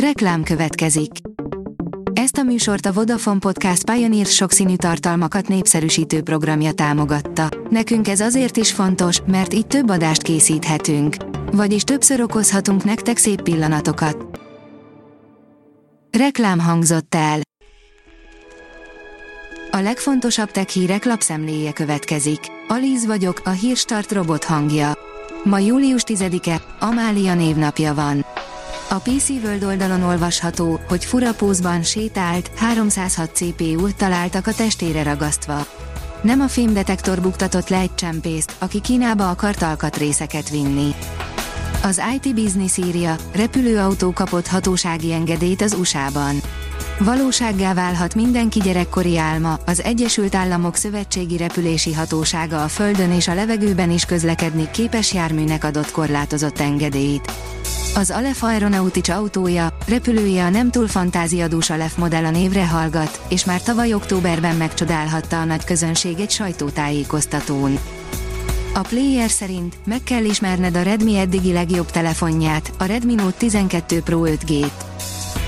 Reklám következik. Ezt a műsort a Vodafone Podcast Pioneer sokszínű tartalmakat népszerűsítő programja támogatta. Nekünk ez azért is fontos, mert így több adást készíthetünk. Vagyis többször okozhatunk nektek szép pillanatokat. Reklám hangzott el. A legfontosabb tech hírek lapszemléje következik. Alíz vagyok, a hírstart robot hangja. Ma július 10-e, Amália névnapja van. A PC World oldalon olvasható, hogy fura pózban sétált, 306 CPU-t találtak a testére ragasztva. Nem a fémdetektor buktatott le egy csempészt, aki Kínába akart alkatrészeket vinni. Az IT Business írja, repülőautó kapott hatósági engedélyt az USA-ban. Valósággá válhat mindenki gyerekkori álma, az Egyesült Államok Szövetségi Repülési Hatósága a Földön és a levegőben is közlekedni képes járműnek adott korlátozott engedélyt. Az Aleph Aeronautics autója, repülője a nem túl fantáziadús Aleph modell a névre hallgat, és már tavaly októberben megcsodálhatta a nagy közönség egy sajtótájékoztatón. A player szerint meg kell ismerned a Redmi eddigi legjobb telefonját, a Redmi Note 12 Pro 5G-t.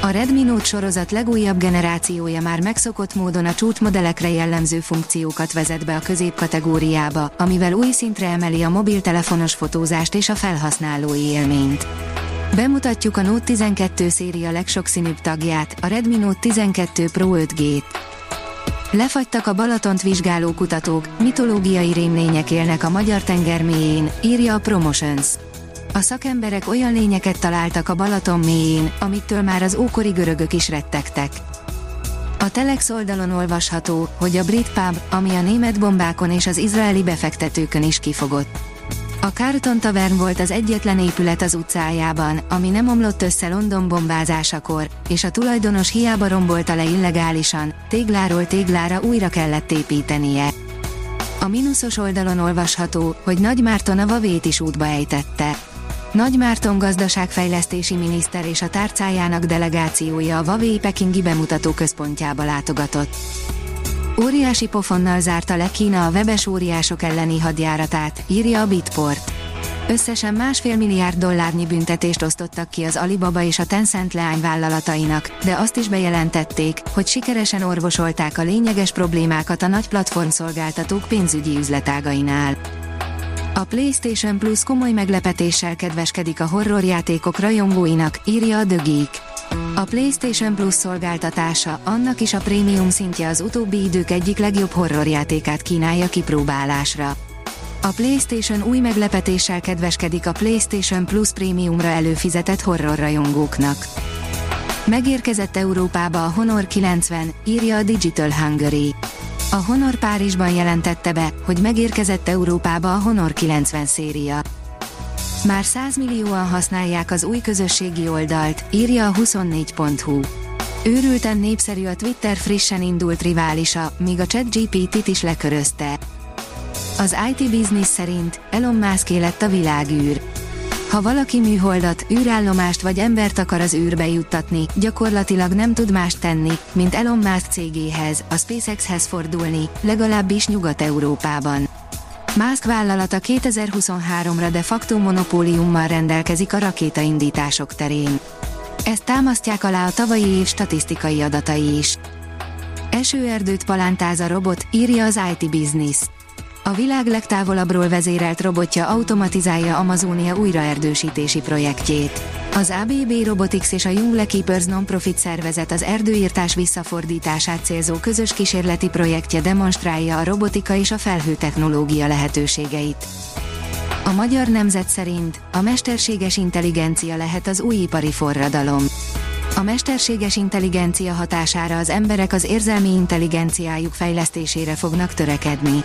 A Redmi Note sorozat legújabb generációja már megszokott módon a csúcsmodellekre jellemző funkciókat vezet be a középkategóriába, amivel új szintre emeli a mobiltelefonos fotózást és a felhasználói élményt. Bemutatjuk a Note 12 széria legsokszínűbb tagját, a Redmi Note 12 Pro 5G-t. Lefagytak a Balatont vizsgáló kutatók, mitológiai rémlények élnek a magyar tenger mélyén, írja a Promotions. A szakemberek olyan lényeket találtak a Balaton mélyén, amitől már az ókori görögök is rettegtek. A Telex oldalon olvasható, hogy a brit pub, ami a német bombákon és az izraeli befektetőkön is kifogott. A Carlton Tavern volt az egyetlen épület az utcájában, ami nem omlott össze London bombázásakor, és a tulajdonos hiába rombolta le illegálisan, tégláról téglára újra kellett építenie. A mínuszos oldalon olvasható, hogy Nagy Márton a Vavét is útba ejtette. Nagy Márton gazdaságfejlesztési miniszter és a tárcájának delegációja a Vavé Pekingi bemutató központjába látogatott. Óriási pofonnal zárta le Kína a webes óriások elleni hadjáratát, írja a Bitport. Összesen másfél milliárd dollárnyi büntetést osztottak ki az Alibaba és a Tencent leányvállalatainak, de azt is bejelentették, hogy sikeresen orvosolták a lényeges problémákat a nagy platformszolgáltatók pénzügyi üzletágainál. A PlayStation Plus komoly meglepetéssel kedveskedik a horrorjátékok rajongóinak, írja a The. A PlayStation Plus szolgáltatása, annak is a prémium szintje az utóbbi idők egyik legjobb horrorjátékát kínálja kipróbálásra. A PlayStation új meglepetéssel kedveskedik a PlayStation Plus prémiumra előfizetett horrorrajongóknak. Megérkezett Európába a Honor 90, írja a Digital Hungary. A Honor Párizsban jelentette be, hogy megérkezett Európába a Honor 90 széria. Már 100 millióan használják az új közösségi oldalt, írja a 24.hu. Őrülten népszerű a Twitter frissen indult riválisa, míg a ChatGPT-t is lekörözte. Az IT Business szerint Elon Musk lett a világűr. Ha valaki műholdat, űrállomást vagy embert akar az űrbe juttatni, gyakorlatilag nem tud más tenni, mint Elon Musk cégéhez, a SpaceX-hez fordulni, legalábbis Nyugat-Európában. Musk vállalata 2023-ra de facto monopóliummal rendelkezik a rakétaindítások terén. Ezt támasztják alá a tavalyi év statisztikai adatai is. Esőerdőt palántáz a robot, írja az IT Business. A világ legtávolabbról vezérelt robotja automatizálja Amazónia újraerdősítési projektjét. Az ABB Robotics és a Jungle Keepers non-profit szervezet az erdőírtás visszafordítását célzó közös kísérleti projektje demonstrálja a robotika és a felhőtechnológia lehetőségeit. A magyar nemzet szerint a mesterséges intelligencia lehet az új ipari forradalom. A mesterséges intelligencia hatására az emberek az érzelmi intelligenciájuk fejlesztésére fognak törekedni.